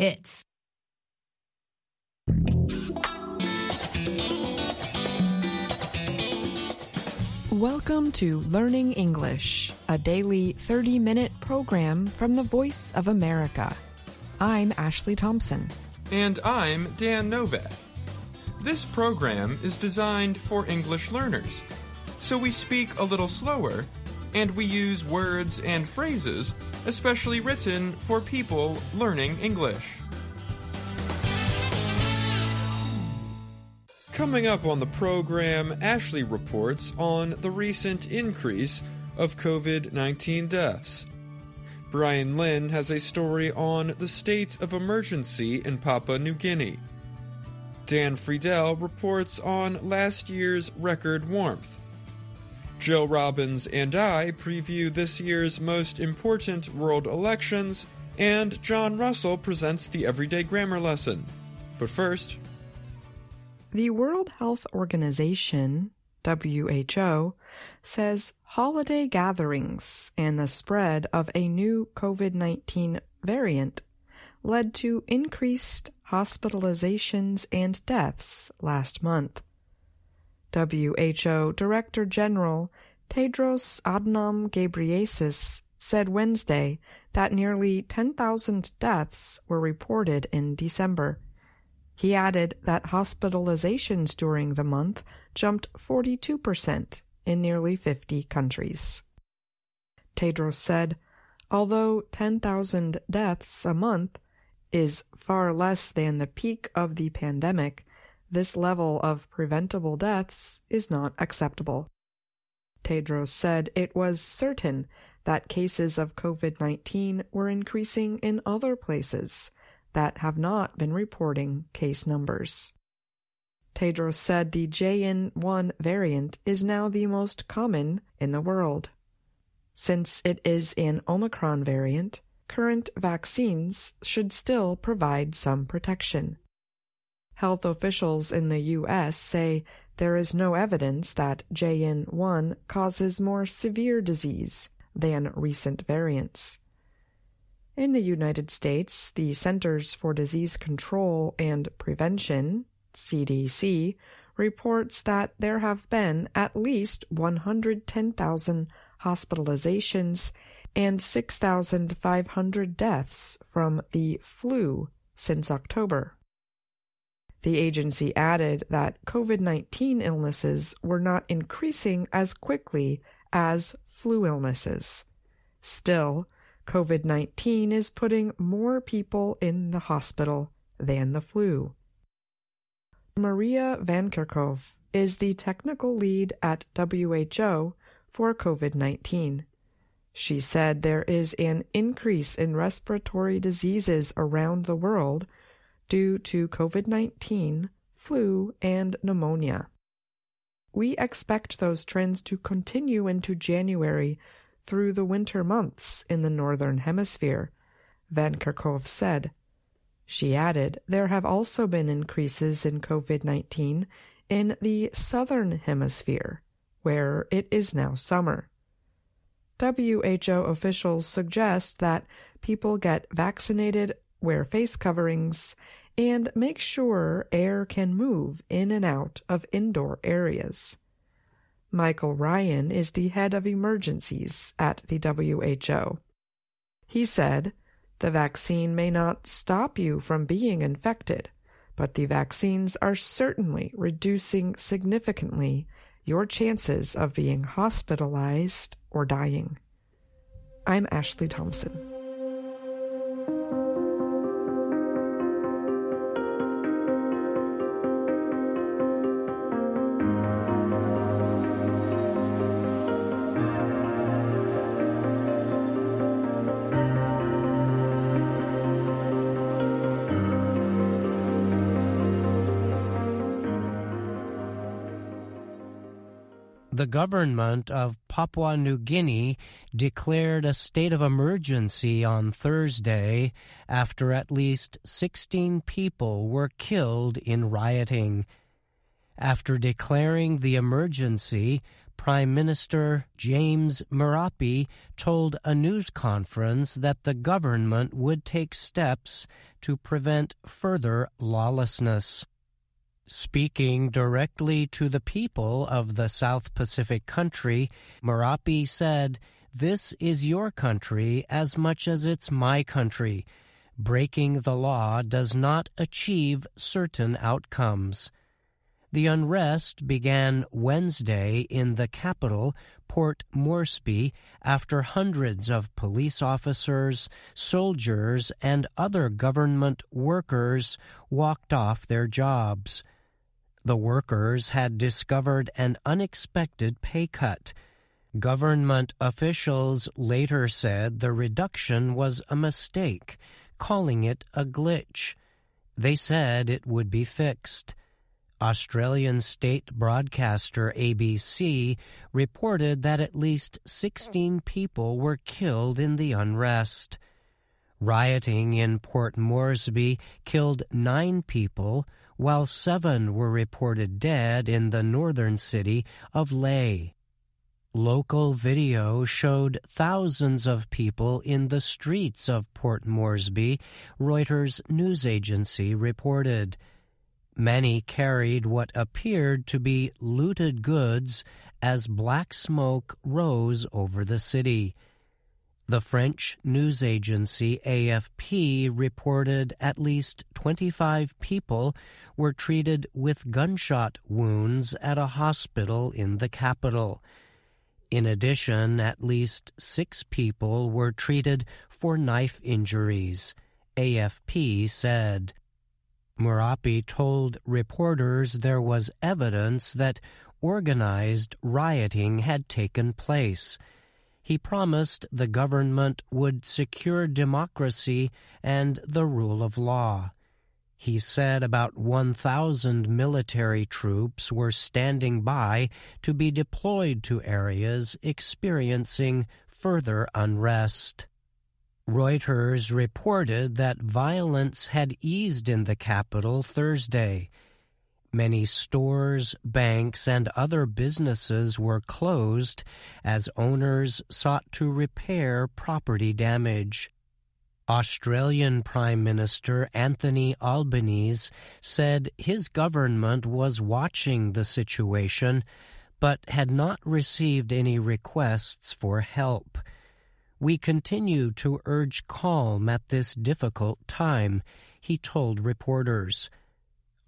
hits. Welcome to Learning English, a daily 30 minute program from the Voice of America. I'm Ashley Thompson. And I'm Dan Novak. This program is designed for English learners, so we speak a little slower and we use words and phrases especially written for people learning English. Coming up on the program, Ashley reports on the recent increase of COVID 19 deaths. Bryan Lynn has a story on the state of emergency in Papua New Guinea. Dan Friedell reports on last year's record warmth. Jill Robbins and I preview this year's most important world elections, and John Russell presents the Everyday Grammar lesson. But first, the World Health Organization, WHO, says holiday gatherings and the spread of a new COVID 19 variant led to increased hospitalizations and deaths last month. WHO Director General Tedros Adhanom Ghebreyesus said Wednesday that nearly 10,000 deaths were reported in December. He added that hospitalizations during the month jumped 42% in nearly 50 countries. Tedros said, although 10,000 deaths a month is far less than the peak of the pandemic, this level of preventable deaths is not acceptable. Tedros said it was certain that cases of COVID 19 were increasing in other places that have not been reporting case numbers. Tedros said the JN1 variant is now the most common in the world. Since it is an Omicron variant, current vaccines should still provide some protection. Health officials in the U.S. say there is no evidence that JN1 causes more severe disease than recent variants. In the United States, the Centers for Disease Control and Prevention, CDC, reports that there have been at least 110,000 hospitalizations and 6,500 deaths from the flu since October. The agency added that COVID 19 illnesses were not increasing as quickly as flu illnesses. Still, COVID 19 is putting more people in the hospital than the flu. Maria Van Kerkhove is the technical lead at WHO for COVID 19. She said there is an increase in respiratory diseases around the world due to COVID 19, flu, and pneumonia. We expect those trends to continue into January through the winter months in the Northern Hemisphere, Van Kerkhove said. She added there have also been increases in COVID 19 in the Southern Hemisphere, where it is now summer. WHO officials suggest that people get vaccinated, wear face coverings, and make sure air can move in and out of indoor areas. Michael Ryan is the head of emergencies at the WHO. He said, The vaccine may not stop you from being infected, but the vaccines are certainly reducing significantly your chances of being hospitalized or dying. I'm Ashley Thompson. The government of Papua New Guinea declared a state of emergency on Thursday after at least 16 people were killed in rioting. After declaring the emergency, Prime Minister James Marape told a news conference that the government would take steps to prevent further lawlessness. Speaking directly to the people of the South Pacific country, Marape said, This is your country as much as it's my country. Breaking the law does not achieve certain outcomes. The unrest began Wednesday in the capital, Port Moresby, after hundreds of police officers, soldiers, and other government workers walked off their jobs. The workers had discovered an unexpected pay cut. Government officials later said the reduction was a mistake, calling it a glitch. They said it would be fixed. Australian state broadcaster ABC reported that at least 16 people were killed in the unrest. Rioting in Port Moresby killed nine people, while seven were reported dead in the northern city of Lae. Local video showed thousands of people in the streets of Port Moresby, Reuters news agency reported. Many carried what appeared to be looted goods as black smoke rose over the city. The French news agency AFP reported at least 25 people were treated with gunshot wounds at a hospital in the capital. In addition, at least six people were treated for knife injuries, AFP said. Marape told reporters there was evidence that organized rioting had taken place. He promised the government would secure democracy and the rule of law. He said about 1,000 military troops were standing by to be deployed to areas experiencing further unrest. Reuters reported that violence had eased in the capital Thursday. Many stores, banks, and other businesses were closed as owners sought to repair property damage. Australian Prime Minister Anthony Albanese said his government was watching the situation but had not received any requests for help. We continue to urge calm at this difficult time, he told reporters.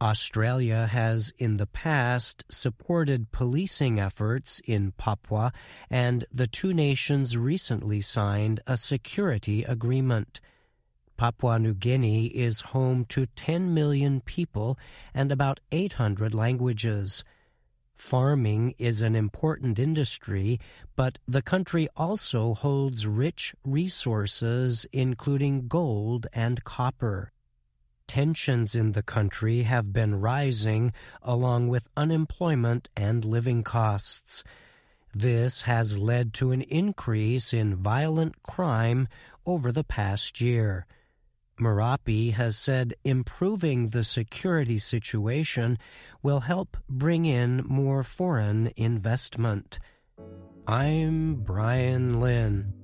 Australia has in the past supported policing efforts in Papua, and the two nations recently signed a security agreement. Papua New Guinea is home to 10 million people and about 800 languages. Farming is an important industry, but the country also holds rich resources, including gold and copper. Tensions in the country have been rising, along with unemployment and living costs. This has led to an increase in violent crime over the past year. Marape has said improving the security situation will help bring in more foreign investment. I'm Bryan Lynn.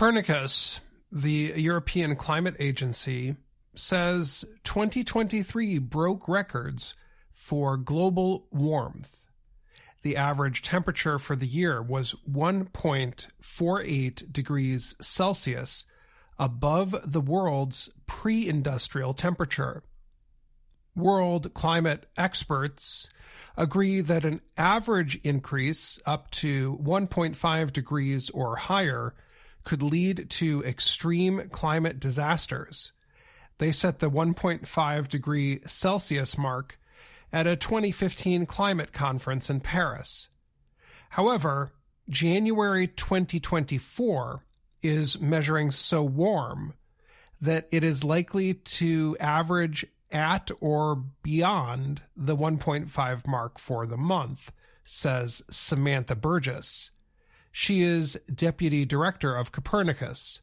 Copernicus, the European Climate Agency, says 2023 broke records for global warmth. The average temperature for the year was 1.48 degrees Celsius above the world's pre industrial temperature. World climate experts agree that an average increase up to 1.5 degrees or higher could lead to extreme climate disasters. They set the 1.5 degree Celsius mark at a 2015 climate conference in Paris. However, January 2024 is measuring so warm that it is likely to average at or beyond the 1.5 mark for the month, says Samantha Burgess. She is deputy director of Copernicus.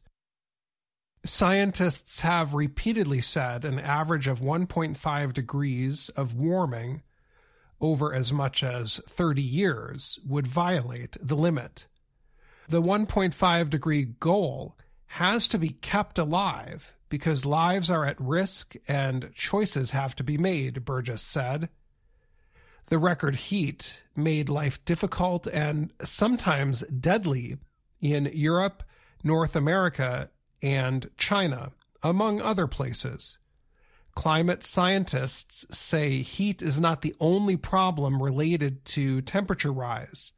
Scientists have repeatedly said an average of 1.5 degrees of warming over as much as 30 years would violate the limit. The 1.5 degree goal has to be kept alive because lives are at risk and choices have to be made, Burgess said. The record heat made life difficult and sometimes deadly in Europe, North America, and China, among other places. Climate scientists say heat is not the only problem related to temperature rise.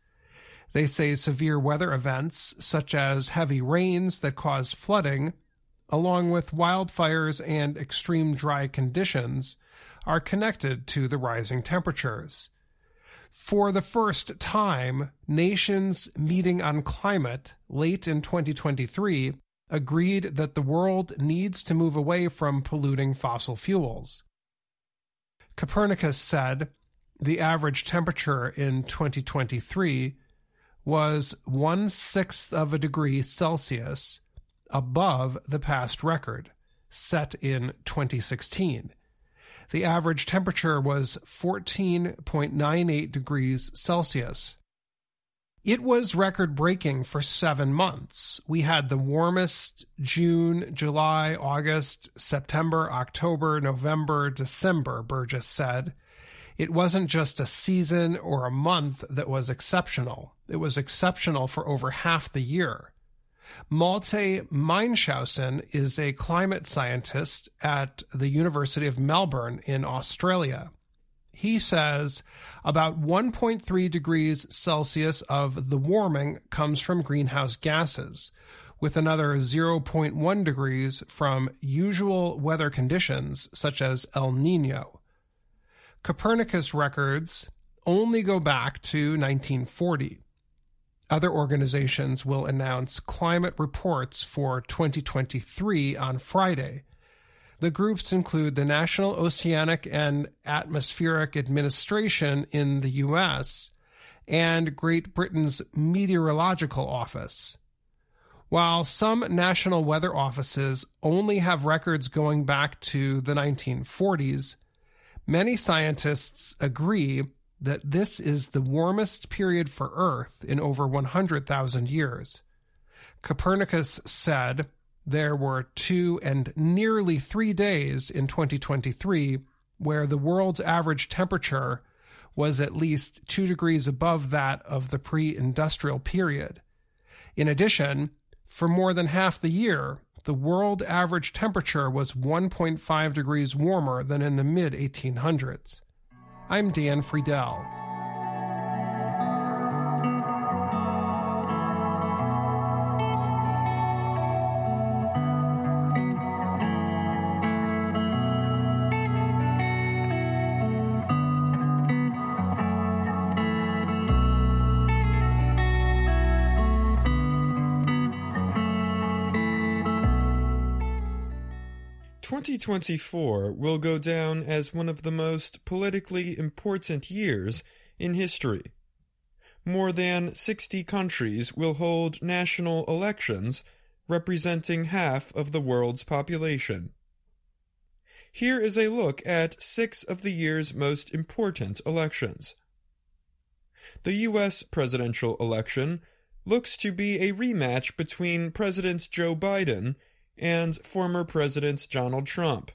They say severe weather events, such as heavy rains that cause flooding, along with wildfires and extreme dry conditions, are connected to the rising temperatures. For the first time, nations meeting on climate late in 2023 agreed that the world needs to move away from polluting fossil fuels. Copernicus said the average temperature in 2023 was one sixth of a degree Celsius above the past record, set in 2016. The average temperature was 14.98 degrees Celsius. It was record breaking for seven months. We had the warmest June, July, August, September, October, November, December, Burgess said. It wasn't just a season or a month that was exceptional. It was exceptional for over half the year. Malte Meinshausen is a climate scientist at the University of Melbourne in Australia. He says about 1.3 degrees Celsius of the warming comes from greenhouse gases, with another 0.1 degrees from usual weather conditions such as El Nino. Copernicus records only go back to 1940. Other organizations will announce climate reports for 2023 on Friday, the groups include the National Oceanic and Atmospheric Administration in the U.S. and Great Britain's Meteorological Office. While some national weather offices only have records going back to the 1940s, many scientists agree that this is the warmest period for Earth in over 100,000 years. Copernicus said, there were two and nearly three days in 2023 where the world's average temperature was at least two degrees above that of the pre industrial period. In addition, for more than half the year, the world average temperature was 1.5 degrees warmer than in the mid 1800s. I'm Dan Friedell. 2024 will go down as one of the most politically important years in history. More than 60 countries will hold national elections representing half of the world's population. Here is a look at six of the year's most important elections. The U.S. presidential election looks to be a rematch between President Joe Biden and former President Donald Trump.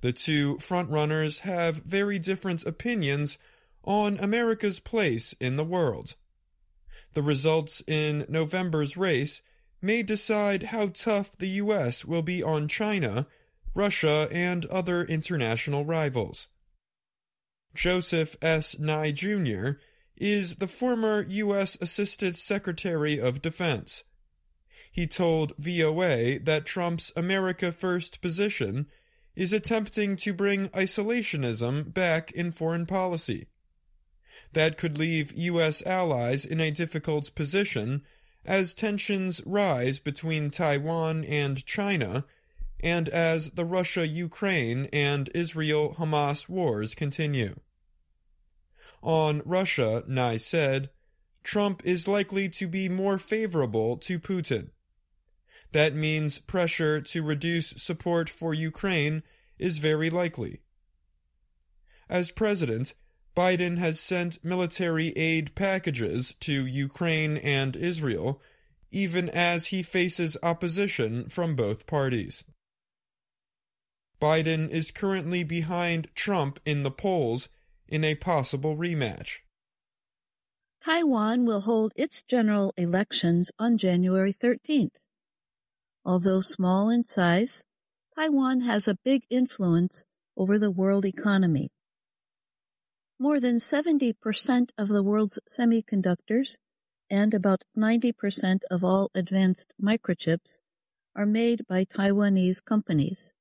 The two frontrunners have very different opinions on America's place in the world. The results in November's race may decide how tough the U.S. will be on China, Russia, and other international rivals. Joseph S. Nye Jr. is the former U.S. Assistant Secretary of Defense he told VOA that Trump's America First position is attempting to bring isolationism back in foreign policy. That could leave U.S. allies in a difficult position as tensions rise between Taiwan and China and as the Russia Ukraine and Israel Hamas wars continue. On Russia, Nye said, Trump is likely to be more favorable to Putin. That means pressure to reduce support for Ukraine is very likely. As president, Biden has sent military aid packages to Ukraine and Israel, even as he faces opposition from both parties. Biden is currently behind Trump in the polls in a possible rematch. Taiwan will hold its general elections on January 13th. Although small in size, Taiwan has a big influence over the world economy. More than 70% of the world's semiconductors and about 90% of all advanced microchips are made by Taiwanese companies.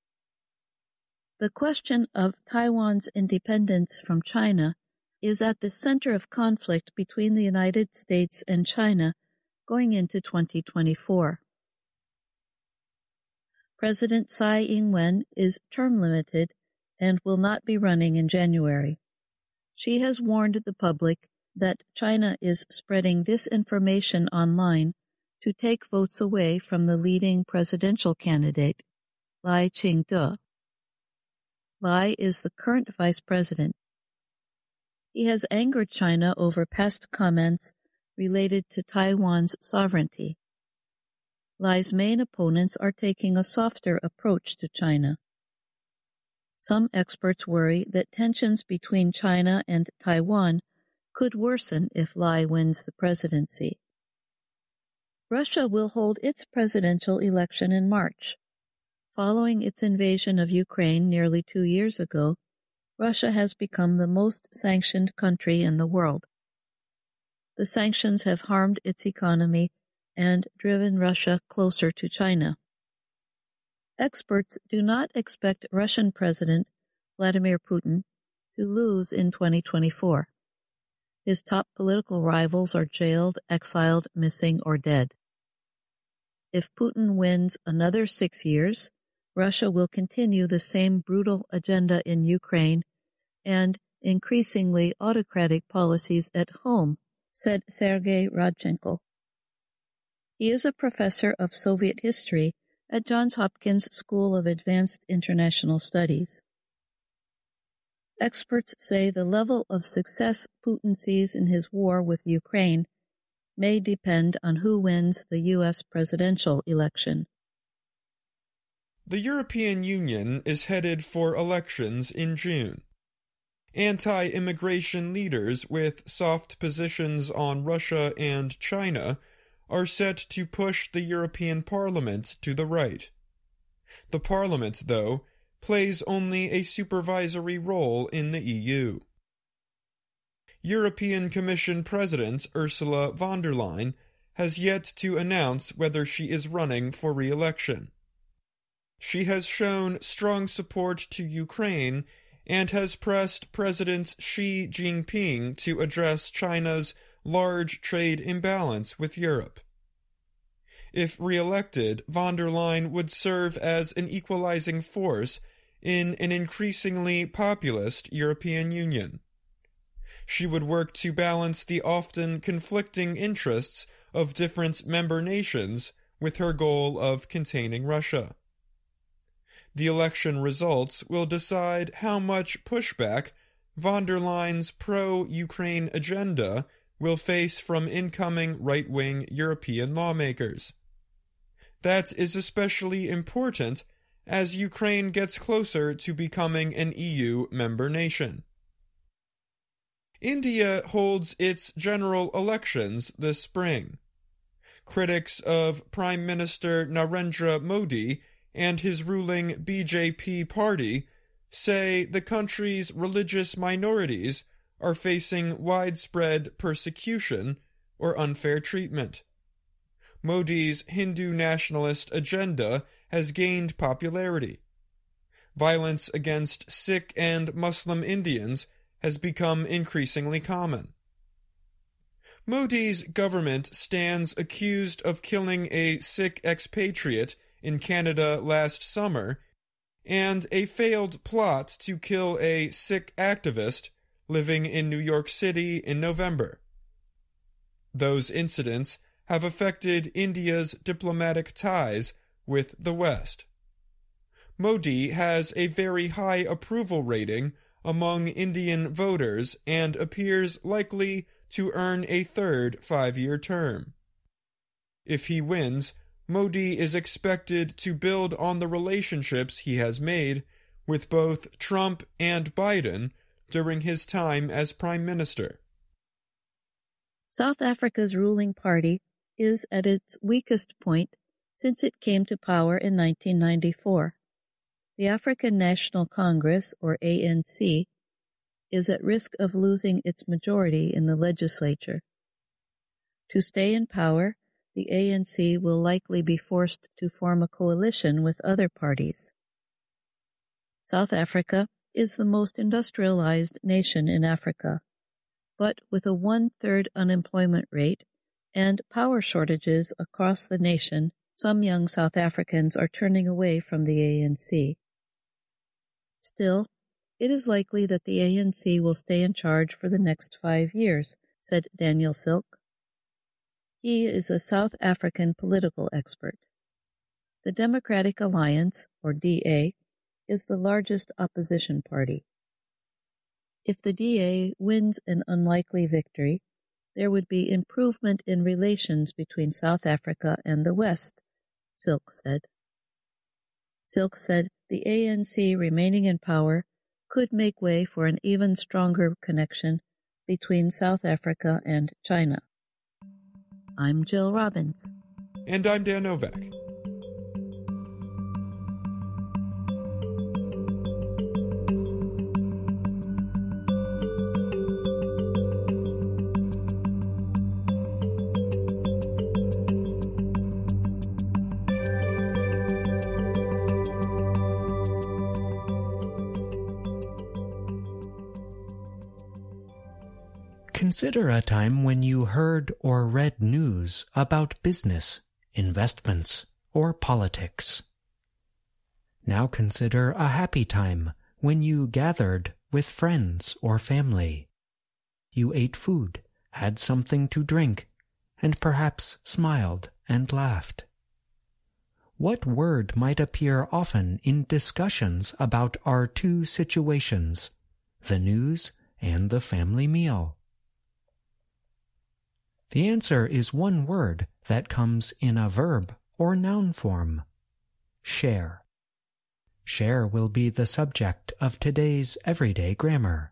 The question of Taiwan's independence from China is at the center of conflict between the United States and China going into 2024. President Tsai Ing-wen is term limited and will not be running in January. She has warned the public that China is spreading disinformation online to take votes away from the leading presidential candidate, Lai Ching-te. Lai is the current vice president. He has angered China over past comments related to Taiwan's sovereignty. Lai's main opponents are taking a softer approach to China. Some experts worry that tensions between China and Taiwan could worsen if Lai wins the presidency. Russia will hold its presidential election in March. Following its invasion of Ukraine nearly two years ago, Russia has become the most sanctioned country in the world. The sanctions have harmed its economy and driven Russia closer to China. Experts do not expect Russian President Vladimir Putin to lose in 2024. His top political rivals are jailed, exiled, missing, or dead. If Putin wins another six years, Russia will continue the same brutal agenda in Ukraine and increasingly autocratic policies at home, said Sergei Radchenko. He is a professor of Soviet history at Johns Hopkins School of Advanced International Studies. Experts say the level of success Putin sees in his war with Ukraine may depend on who wins the U.S. presidential election. The European Union is headed for elections in June. Anti immigration leaders with soft positions on Russia and China are set to push the European Parliament to the right. The Parliament, though, plays only a supervisory role in the EU. European Commission President Ursula von der Leyen has yet to announce whether she is running for re election. She has shown strong support to Ukraine and has pressed President Xi Jinping to address China's large trade imbalance with Europe. If reelected, von der Leyen would serve as an equalizing force in an increasingly populist European Union. She would work to balance the often conflicting interests of different member nations with her goal of containing Russia. The election results will decide how much pushback von der Leyen's pro Ukraine agenda will face from incoming right wing European lawmakers. That is especially important as Ukraine gets closer to becoming an EU member nation. India holds its general elections this spring. Critics of Prime Minister Narendra Modi and his ruling BJP party say the country's religious minorities are facing widespread persecution or unfair treatment. Modi's Hindu nationalist agenda has gained popularity. Violence against Sikh and Muslim Indians has become increasingly common. Modi's government stands accused of killing a Sikh expatriate in Canada last summer, and a failed plot to kill a Sikh activist living in New York City in November. Those incidents have affected India's diplomatic ties with the West. Modi has a very high approval rating among Indian voters and appears likely to earn a third five year term. If he wins, Modi is expected to build on the relationships he has made with both Trump and Biden during his time as Prime Minister. South Africa's ruling party is at its weakest point since it came to power in 1994. The African National Congress, or ANC, is at risk of losing its majority in the legislature. To stay in power, the ANC will likely be forced to form a coalition with other parties. South Africa is the most industrialized nation in Africa, but with a one third unemployment rate and power shortages across the nation, some young South Africans are turning away from the ANC. Still, it is likely that the ANC will stay in charge for the next five years, said Daniel Silk. He is a South African political expert. The Democratic Alliance, or DA, is the largest opposition party. If the DA wins an unlikely victory, there would be improvement in relations between South Africa and the West, Silk said. Silk said the ANC remaining in power could make way for an even stronger connection between South Africa and China. I'm Jill Robbins. And I'm Dan Novak. Consider a time when you heard or read news about business, investments, or politics. Now consider a happy time when you gathered with friends or family. You ate food, had something to drink, and perhaps smiled and laughed. What word might appear often in discussions about our two situations, the news and the family meal? The answer is one word that comes in a verb or noun form. Share. Share will be the subject of today's everyday grammar.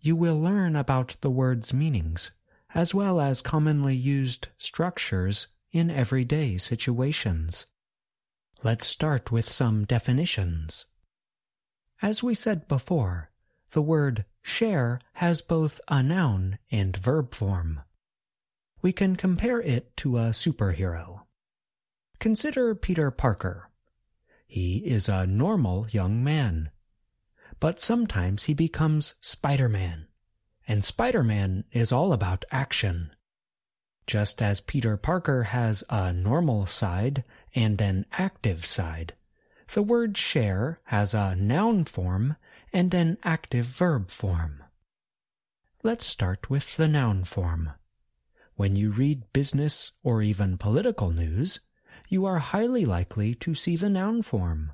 You will learn about the word's meanings, as well as commonly used structures in everyday situations. Let's start with some definitions. As we said before, the word share has both a noun and verb form we can compare it to a superhero. Consider Peter Parker. He is a normal young man. But sometimes he becomes Spider-Man. And Spider-Man is all about action. Just as Peter Parker has a normal side and an active side, the word share has a noun form and an active verb form. Let's start with the noun form. When you read business or even political news, you are highly likely to see the noun form.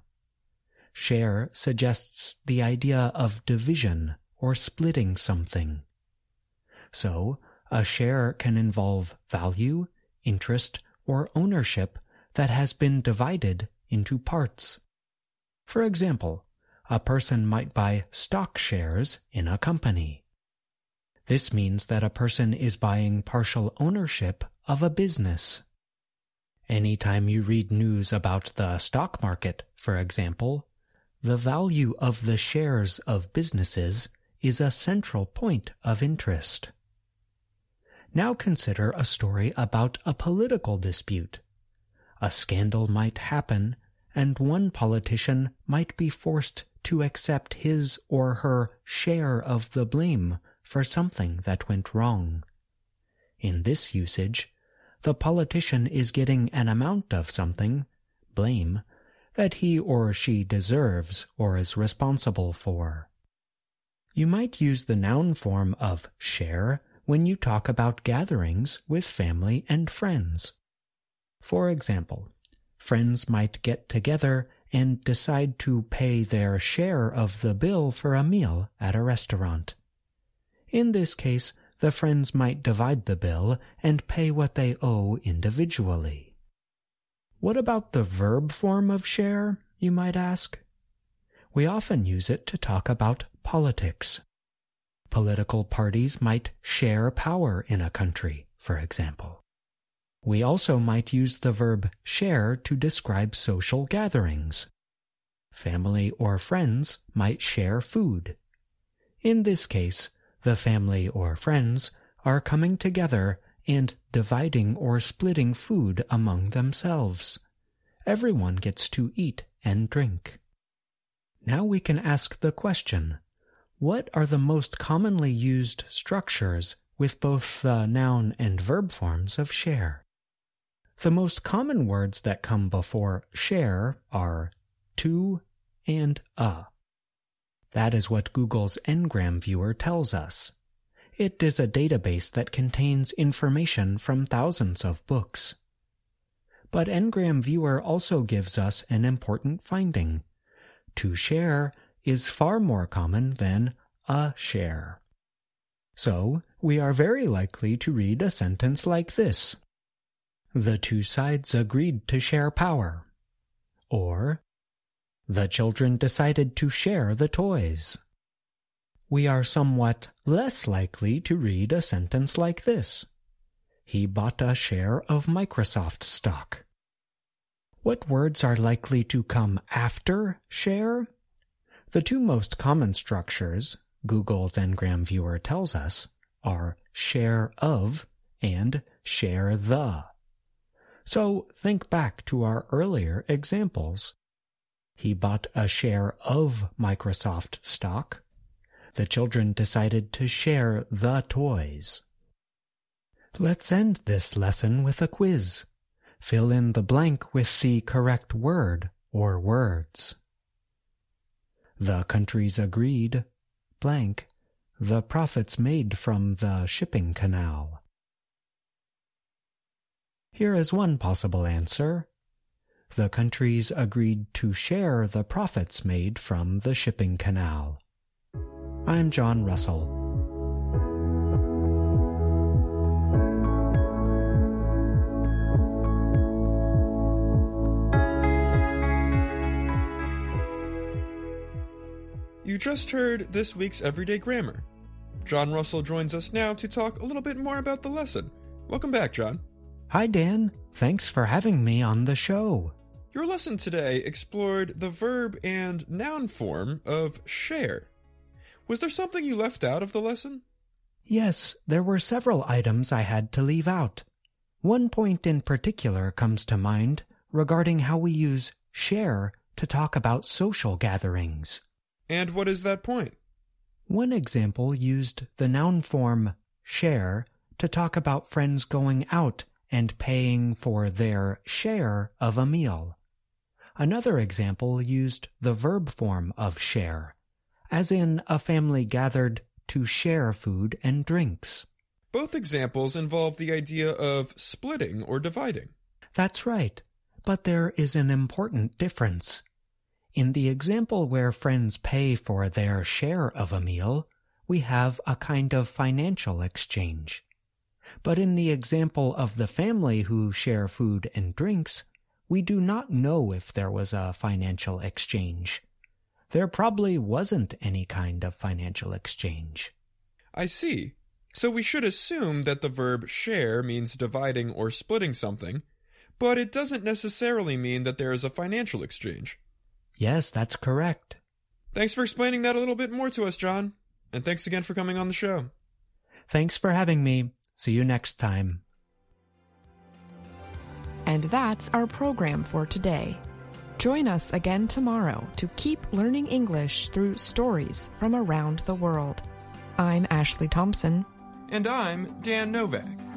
Share suggests the idea of division or splitting something. So, a share can involve value, interest, or ownership that has been divided into parts. For example, a person might buy stock shares in a company. This means that a person is buying partial ownership of a business. Anytime you read news about the stock market, for example, the value of the shares of businesses is a central point of interest. Now consider a story about a political dispute. A scandal might happen, and one politician might be forced to accept his or her share of the blame for something that went wrong. In this usage, the politician is getting an amount of something, blame, that he or she deserves or is responsible for. You might use the noun form of share when you talk about gatherings with family and friends. For example, friends might get together and decide to pay their share of the bill for a meal at a restaurant. In this case, the friends might divide the bill and pay what they owe individually. What about the verb form of share, you might ask? We often use it to talk about politics. Political parties might share power in a country, for example. We also might use the verb share to describe social gatherings. Family or friends might share food. In this case, the family or friends are coming together and dividing or splitting food among themselves. Everyone gets to eat and drink. Now we can ask the question, what are the most commonly used structures with both the noun and verb forms of share? The most common words that come before share are to and a. That is what Google's Ngram Viewer tells us. It is a database that contains information from thousands of books. But Ngram Viewer also gives us an important finding. To share is far more common than a share. So, we are very likely to read a sentence like this. The two sides agreed to share power. Or, the children decided to share the toys. We are somewhat less likely to read a sentence like this. He bought a share of Microsoft stock. What words are likely to come after share? The two most common structures, Google's Ngram Viewer tells us, are share of and share the. So think back to our earlier examples. He bought a share of Microsoft stock. The children decided to share the toys. Let's end this lesson with a quiz. Fill in the blank with the correct word or words. The countries agreed, blank, the profits made from the shipping canal. Here is one possible answer. The countries agreed to share the profits made from the shipping canal. I'm John Russell. You just heard this week's Everyday Grammar. John Russell joins us now to talk a little bit more about the lesson. Welcome back, John. Hi, Dan. Thanks for having me on the show. Your lesson today explored the verb and noun form of share. Was there something you left out of the lesson? Yes, there were several items I had to leave out. One point in particular comes to mind regarding how we use share to talk about social gatherings. And what is that point? One example used the noun form share to talk about friends going out and paying for their share of a meal. Another example used the verb form of share, as in a family gathered to share food and drinks. Both examples involve the idea of splitting or dividing. That's right, but there is an important difference. In the example where friends pay for their share of a meal, we have a kind of financial exchange. But in the example of the family who share food and drinks, we do not know if there was a financial exchange. There probably wasn't any kind of financial exchange. I see. So we should assume that the verb share means dividing or splitting something, but it doesn't necessarily mean that there is a financial exchange. Yes, that's correct. Thanks for explaining that a little bit more to us, John. And thanks again for coming on the show. Thanks for having me. See you next time. And that's our program for today. Join us again tomorrow to keep learning English through stories from around the world. I'm Ashley Thompson. And I'm Dan Novak.